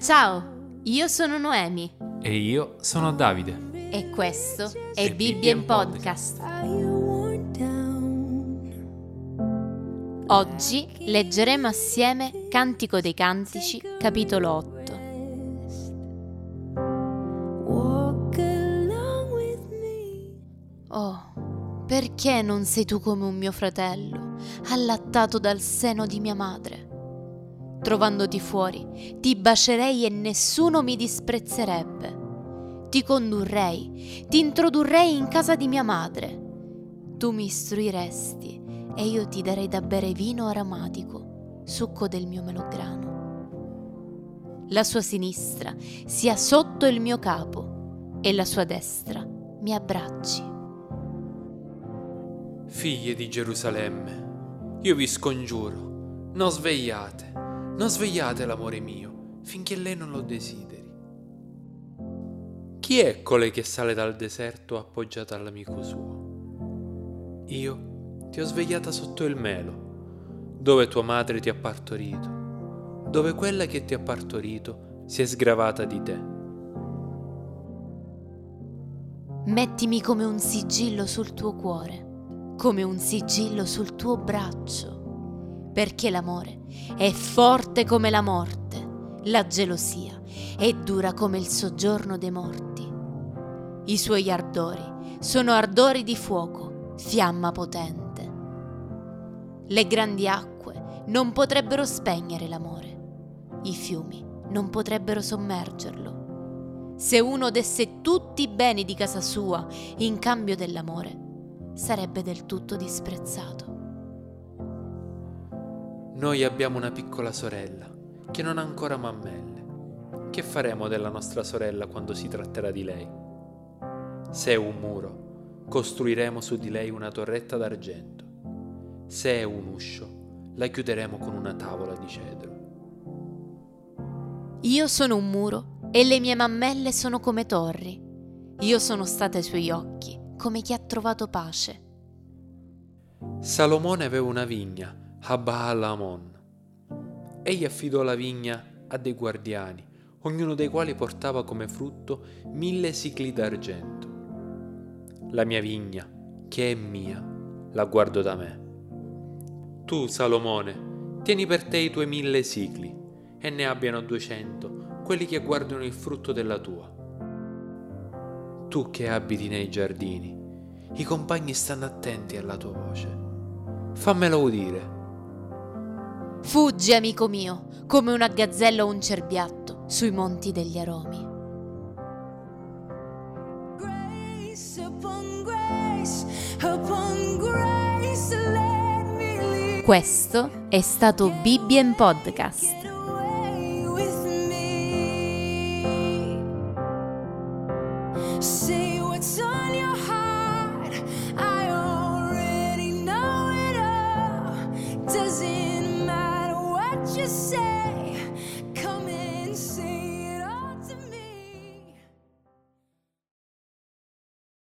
Ciao, io sono Noemi E io sono Davide. e questo è E Bibbien Bibbien Podcast. Oggi leggeremo assieme Cantico dei Cantici, capitolo 8. Oh, perché non sei tu come un mio fratello, allattato dal seno di mia madre? Trovandoti fuori, ti bacerei e nessuno mi disprezzerebbe. Ti condurrei, ti introdurrei in casa di mia madre. Tu mi istruiresti e io ti darei da bere vino aromatico, succo del mio melograno. La sua sinistra sia sotto il mio capo e la sua destra mi abbracci. Figlie di Gerusalemme, io vi scongiuro, non svegliate, non svegliate l'amore mio, finché lei non lo desideri. Chi è colei che sale dal deserto appoggiata all'amico suo? Io ti ho svegliata sotto il melo, dove tua madre ti ha partorito, dove quella che ti ha partorito si è sgravata di te. Mettimi come un sigillo sul tuo cuore, come un sigillo sul tuo braccio, perché l'amore è forte come la morte, la gelosia è dura come il soggiorno dei morti. I suoi ardori sono ardori di fuoco, fiamma potente. Le grandi acque non potrebbero spegnere l'amore, i fiumi non potrebbero sommergerlo. Se uno desse tutti i beni di casa sua in cambio dell'amore, sarebbe del tutto disprezzato. Noi abbiamo una piccola sorella che non ha ancora mammelle. Che faremo della nostra sorella quando si tratterà di lei? Se è un muro, costruiremo su di lei una torretta d'argento. Se è un uscio, la chiuderemo con una tavola di cedro. Io sono un muro e le mie mammelle sono come torri. Io sono stata ai suoi occhi come chi ha trovato pace. Salomone aveva una vigna a Baal Amon. Egli affidò la vigna a dei guardiani, ognuno dei quali portava come frutto mille sicli d'argento. La mia vigna, che è mia, la guardo da me. Tu, Salomone, tieni per te i tuoi mille sicli, e ne abbiano duecento quelli che guardano il frutto della tua. Tu che abiti nei giardini, i compagni stanno attenti alla tua voce. Fammelo udire. Fuggi, amico mio, come una gazzella o un cerbiatto sui monti degli aromi. Questo è stato Bibbien Podcast.